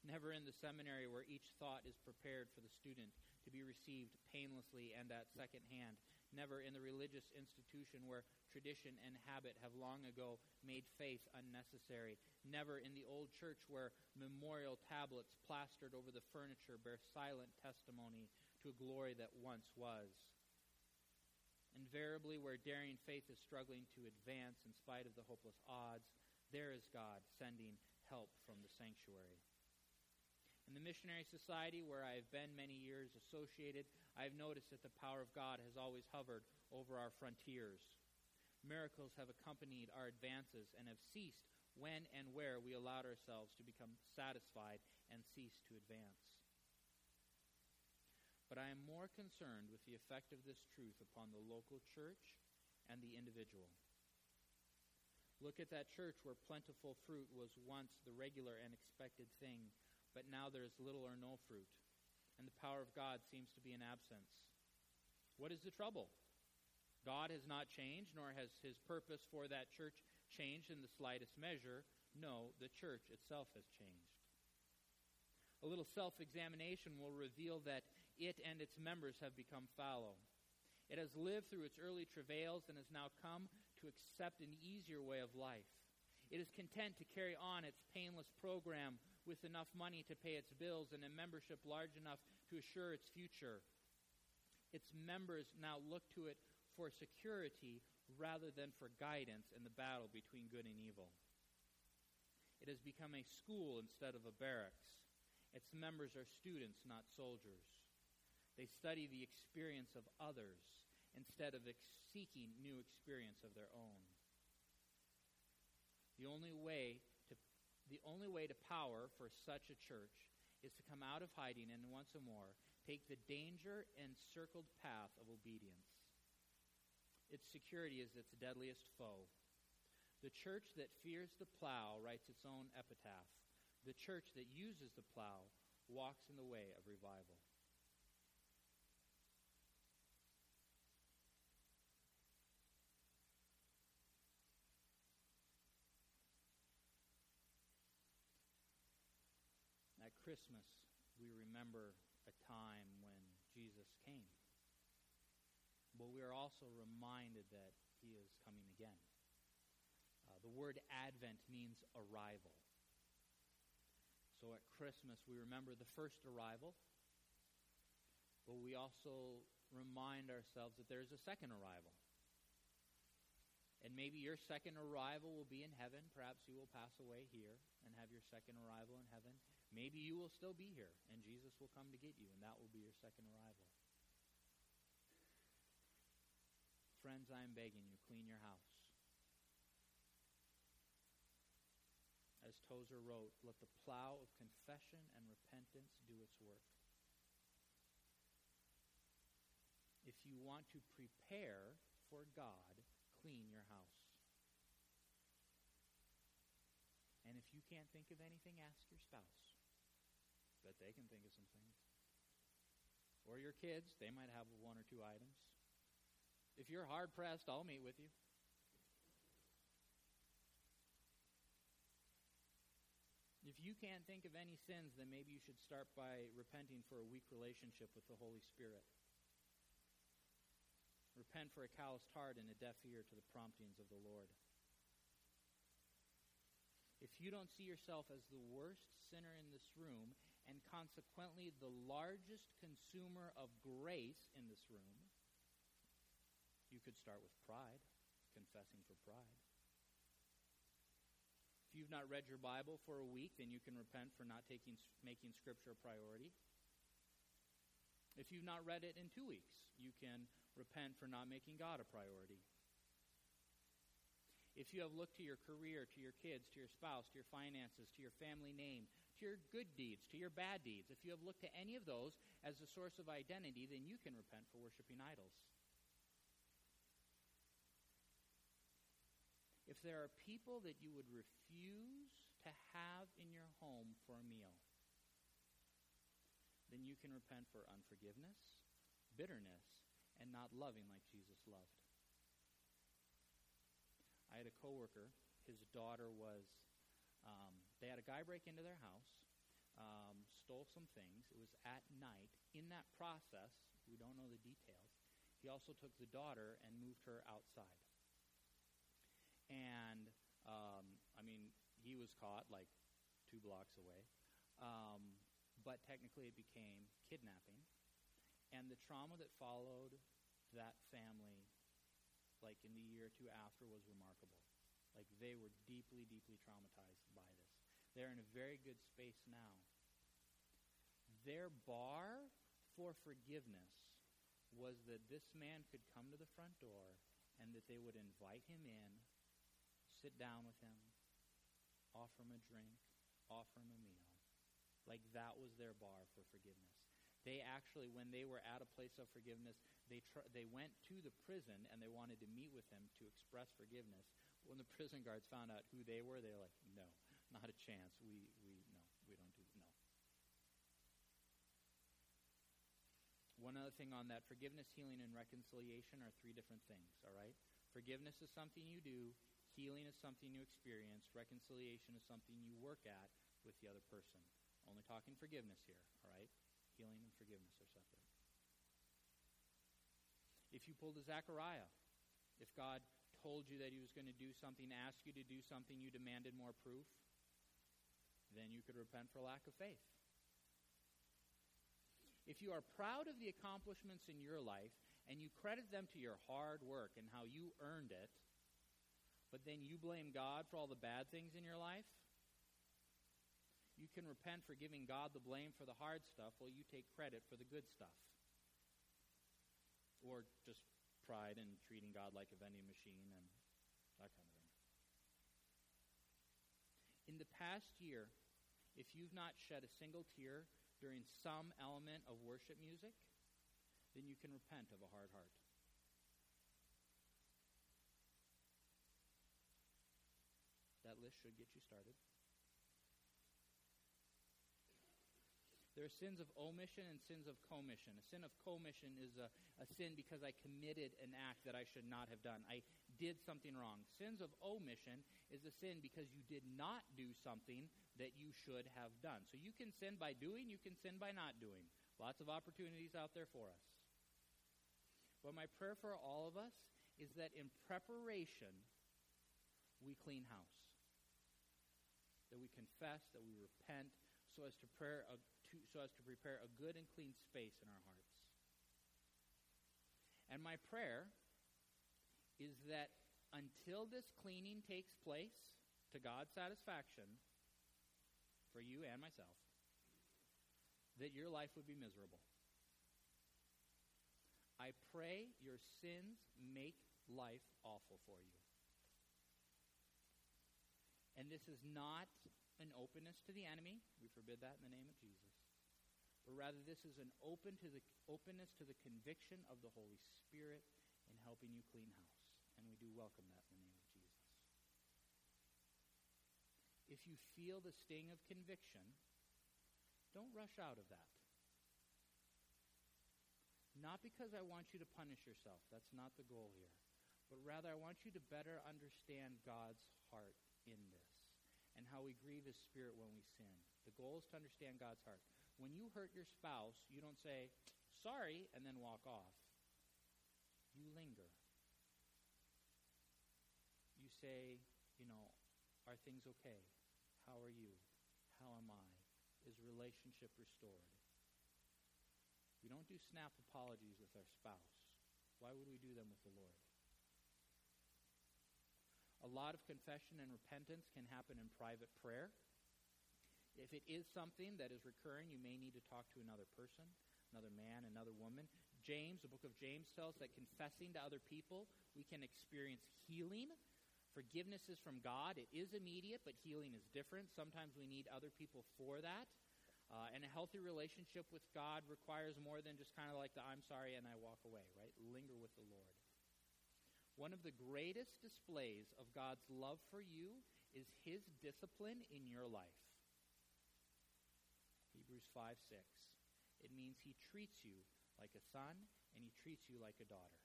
Never in the seminary where each thought is prepared for the student to be received painlessly and at second hand. Never in the religious institution where tradition and habit have long ago made faith unnecessary. Never in the old church where memorial tablets plastered over the furniture bear silent testimony to a glory that once was. Invariably, where daring faith is struggling to advance in spite of the hopeless odds, there is God sending help from the sanctuary. In the missionary society where I have been many years associated, I have noticed that the power of God has always hovered over our frontiers. Miracles have accompanied our advances and have ceased when and where we allowed ourselves to become satisfied and cease to advance. But I am more concerned with the effect of this truth upon the local church and the individual. Look at that church where plentiful fruit was once the regular and expected thing, but now there is little or no fruit, and the power of God seems to be in absence. What is the trouble? God has not changed, nor has his purpose for that church changed in the slightest measure. No, the church itself has changed. A little self examination will reveal that it and its members have become fallow. It has lived through its early travails and has now come to accept an easier way of life. It is content to carry on its painless program with enough money to pay its bills and a membership large enough to assure its future. Its members now look to it for security rather than for guidance in the battle between good and evil. It has become a school instead of a barracks. Its members are students, not soldiers. They study the experience of others instead of ex- seeking new experience of their own. The only way the only way to power for such a church is to come out of hiding and once more take the danger encircled path of obedience. Its security is its deadliest foe. The church that fears the plow writes its own epitaph. The church that uses the plow walks in the way of revival. At Christmas, we remember a time when Jesus came. But we are also reminded that he is coming again. Uh, the word Advent means arrival. So at Christmas, we remember the first arrival, but we also remind ourselves that there is a second arrival. And maybe your second arrival will be in heaven. Perhaps you will pass away here and have your second arrival in heaven. Maybe you will still be here and Jesus will come to get you, and that will be your second arrival. Friends, I am begging you, clean your house. As Tozer wrote, let the plow of confession and repentance do its work. If you want to prepare for God, clean your house. And if you can't think of anything, ask your spouse. Bet they can think of some things. Or your kids, they might have one or two items. If you're hard pressed, I'll meet with you. If you can't think of any sins, then maybe you should start by repenting for a weak relationship with the Holy Spirit. Repent for a calloused heart and a deaf ear to the promptings of the Lord. If you don't see yourself as the worst sinner in this room and consequently the largest consumer of grace in this room, you could start with pride, confessing for pride. If you've not read your Bible for a week, then you can repent for not taking, making Scripture a priority. If you've not read it in two weeks, you can repent for not making God a priority. If you have looked to your career, to your kids, to your spouse, to your finances, to your family name, your good deeds, to your bad deeds, if you have looked to any of those as a source of identity, then you can repent for worshiping idols. If there are people that you would refuse to have in your home for a meal, then you can repent for unforgiveness, bitterness, and not loving like Jesus loved. I had a coworker. His daughter was. Um, they had a guy break into their house, um, stole some things. It was at night. In that process, we don't know the details. He also took the daughter and moved her outside. And um, I mean, he was caught like two blocks away. Um, but technically, it became kidnapping. And the trauma that followed that family like in the year or two after was remarkable. Like they were deeply, deeply traumatized by this. They're in a very good space now. Their bar for forgiveness was that this man could come to the front door and that they would invite him in, sit down with him, offer him a drink, offer him a meal, Like that was their bar for forgiveness. They actually, when they were at a place of forgiveness, they, tr- they went to the prison and they wanted to meet with him to express forgiveness. When the prison guards found out who they were, they were like, no, not a chance. We, we, no, we don't do, no. One other thing on that forgiveness, healing, and reconciliation are three different things, all right? Forgiveness is something you do, healing is something you experience, reconciliation is something you work at with the other person. Only talking forgiveness here, all right? Healing and forgiveness are separate. If you pulled a Zechariah, if God told you that he was going to do something, asked you to do something, you demanded more proof, then you could repent for lack of faith. If you are proud of the accomplishments in your life and you credit them to your hard work and how you earned it, but then you blame God for all the bad things in your life, you can repent for giving God the blame for the hard stuff while you take credit for the good stuff. Or just pride in treating God like a vending machine and that kind of thing. In the past year, if you've not shed a single tear during some element of worship music, then you can repent of a hard heart. That list should get you started. There are sins of omission and sins of commission. A sin of commission is a, a sin because I committed an act that I should not have done. I did something wrong. Sins of omission is a sin because you did not do something that you should have done. So you can sin by doing, you can sin by not doing. Lots of opportunities out there for us. But my prayer for all of us is that in preparation, we clean house. That we confess, that we repent, so as to, prayer, uh, to, so as to prepare a good and clean space in our hearts. And my prayer is that until this cleaning takes place to God's satisfaction for you and myself, that your life would be miserable. I pray your sins make life awful for you. And this is not an openness to the enemy. We forbid that in the name of Jesus. But rather, this is an open to the openness to the conviction of the Holy Spirit in helping you clean house. And we do welcome that in the name of Jesus. If you feel the sting of conviction, don't rush out of that. Not because I want you to punish yourself. That's not the goal here. But rather, I want you to better understand God's heart in this and how we grieve his spirit when we sin. The goal is to understand God's heart. When you hurt your spouse, you don't say, sorry, and then walk off. You linger. You say, you know, are things okay? How are you? How am I? Is relationship restored? We don't do snap apologies with our spouse. Why would we do them with the Lord? A lot of confession and repentance can happen in private prayer. If it is something that is recurring, you may need to talk to another person, another man, another woman. James, the book of James tells that confessing to other people, we can experience healing. Forgiveness is from God. It is immediate, but healing is different. Sometimes we need other people for that. Uh, and a healthy relationship with God requires more than just kind of like the I'm sorry and I walk away, right? Linger with the Lord. One of the greatest displays of God's love for you is his discipline in your life. Hebrews 5 6. It means he treats you like a son and he treats you like a daughter.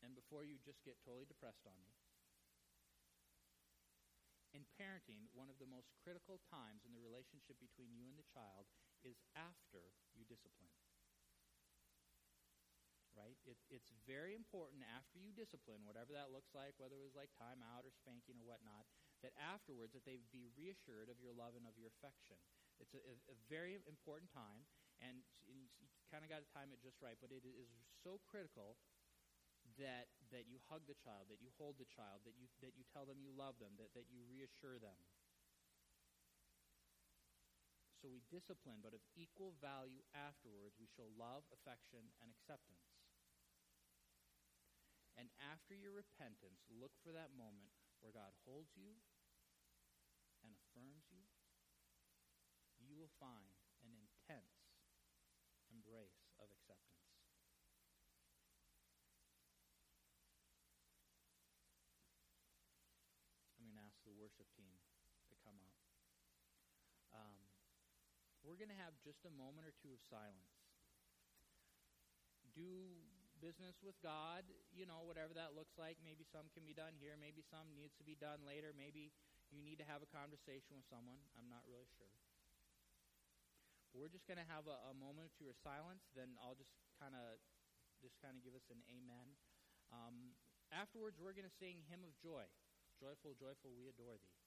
And before you just get totally depressed on me, in parenting, one of the most critical times in the relationship between you and the child is after you discipline right? It, it's very important after you discipline, whatever that looks like, whether it was like time out or spanking or whatnot, that afterwards that they be reassured of your love and of your affection. It's a, a, very important time, and you kind of got to time it just right, but it is so critical that, that you hug the child, that you hold the child, that you, that you tell them you love them, that, that you reassure them. So we discipline, but of equal value afterwards, we show love, affection, and acceptance. And after your repentance, look for that moment where God holds you, affirms you, you will find an intense embrace of acceptance. I'm going to ask the worship team to come up. Um, we're going to have just a moment or two of silence. Do business with God, you know, whatever that looks like. Maybe some can be done here, maybe some needs to be done later, maybe you need to have a conversation with someone. I'm not really sure. But we're just going to have a, a moment or two of silence, then I'll just kind of just kind of give us an amen. Um, afterwards, we're going to sing Hymn of Joy. Joyful, joyful, we adore thee.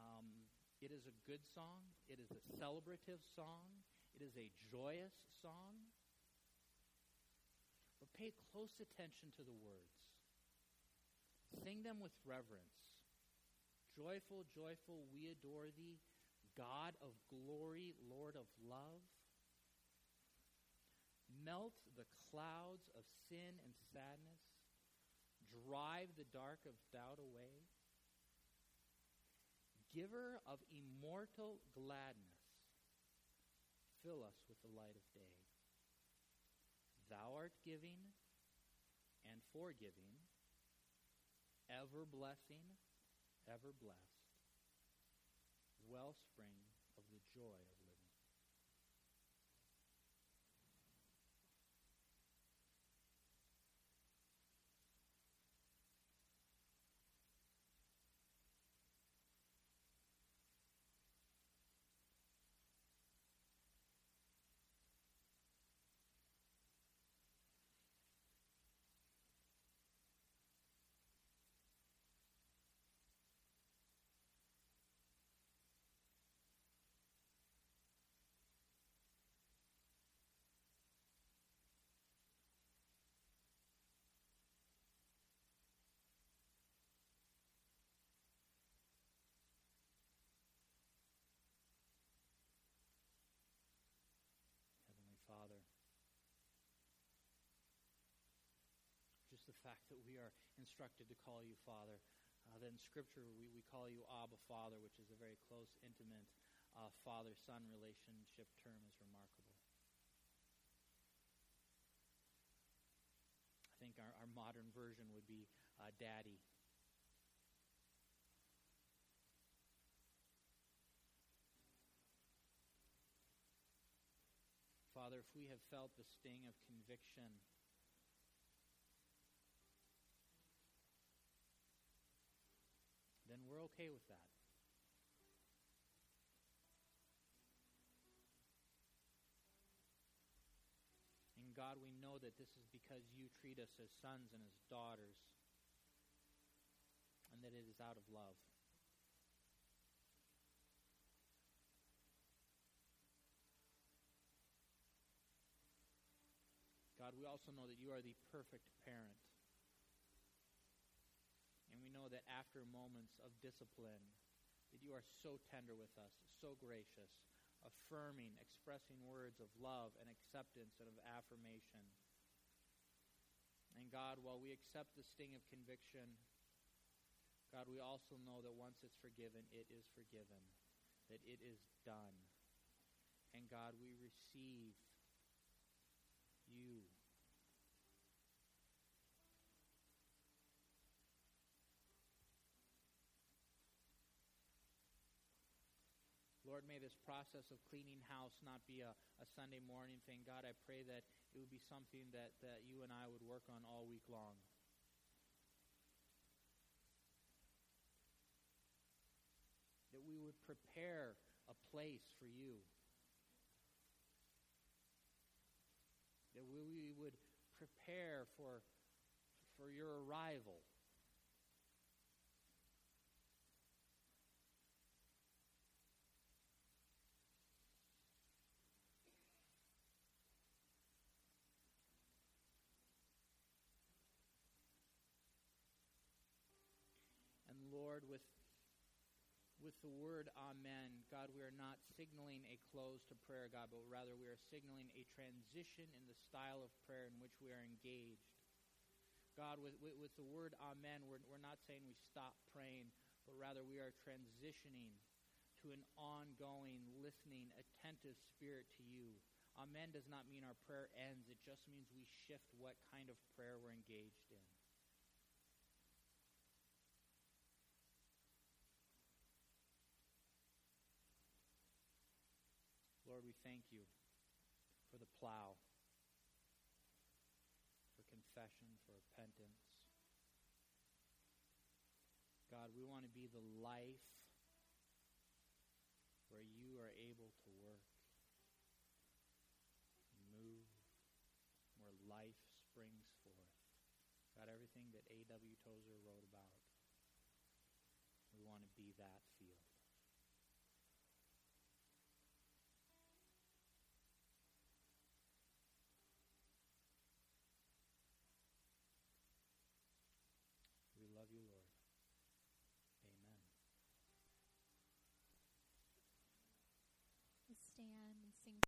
Um, it is a good song. It is a celebrative song. It is a joyous song. But pay close attention to the words. Sing them with reverence. Joyful, joyful, we adore thee, God of glory, Lord of love. Melt the clouds of sin and sadness. Drive the dark of doubt away. Giver of immortal gladness, fill us with the light of day. Thou art giving and forgiving, ever blessing, ever blessed, wellspring of the joy fact that we are instructed to call you Father, uh, that in Scripture we, we call you Abba Father, which is a very close, intimate uh, father son relationship term, is remarkable. I think our, our modern version would be uh, Daddy. Father, if we have felt the sting of conviction, then we're okay with that. And God, we know that this is because you treat us as sons and as daughters, and that it is out of love. God, we also know that you are the perfect parent. Know that after moments of discipline, that you are so tender with us, so gracious, affirming, expressing words of love and acceptance and of affirmation. And God, while we accept the sting of conviction, God, we also know that once it's forgiven, it is forgiven, that it is done. And God, we receive you. Lord, may this process of cleaning house not be a, a Sunday morning thing. God, I pray that it would be something that, that you and I would work on all week long. That we would prepare a place for you. That we, we would prepare for, for your arrival. And Lord, with with the word Amen, God, we are not signaling a close to prayer, God, but rather we are signaling a transition in the style of prayer in which we are engaged. God, with, with, with the word Amen, we're, we're not saying we stop praying, but rather we are transitioning to an ongoing, listening, attentive spirit to you. Amen does not mean our prayer ends, it just means we shift what kind of prayer we're engaged in. Lord, we thank you for the plow, for confession, for repentance. God, we want to be the life where you are able to work, move, where life springs forth. God, everything that A.W. Tozer wrote about, we want to be that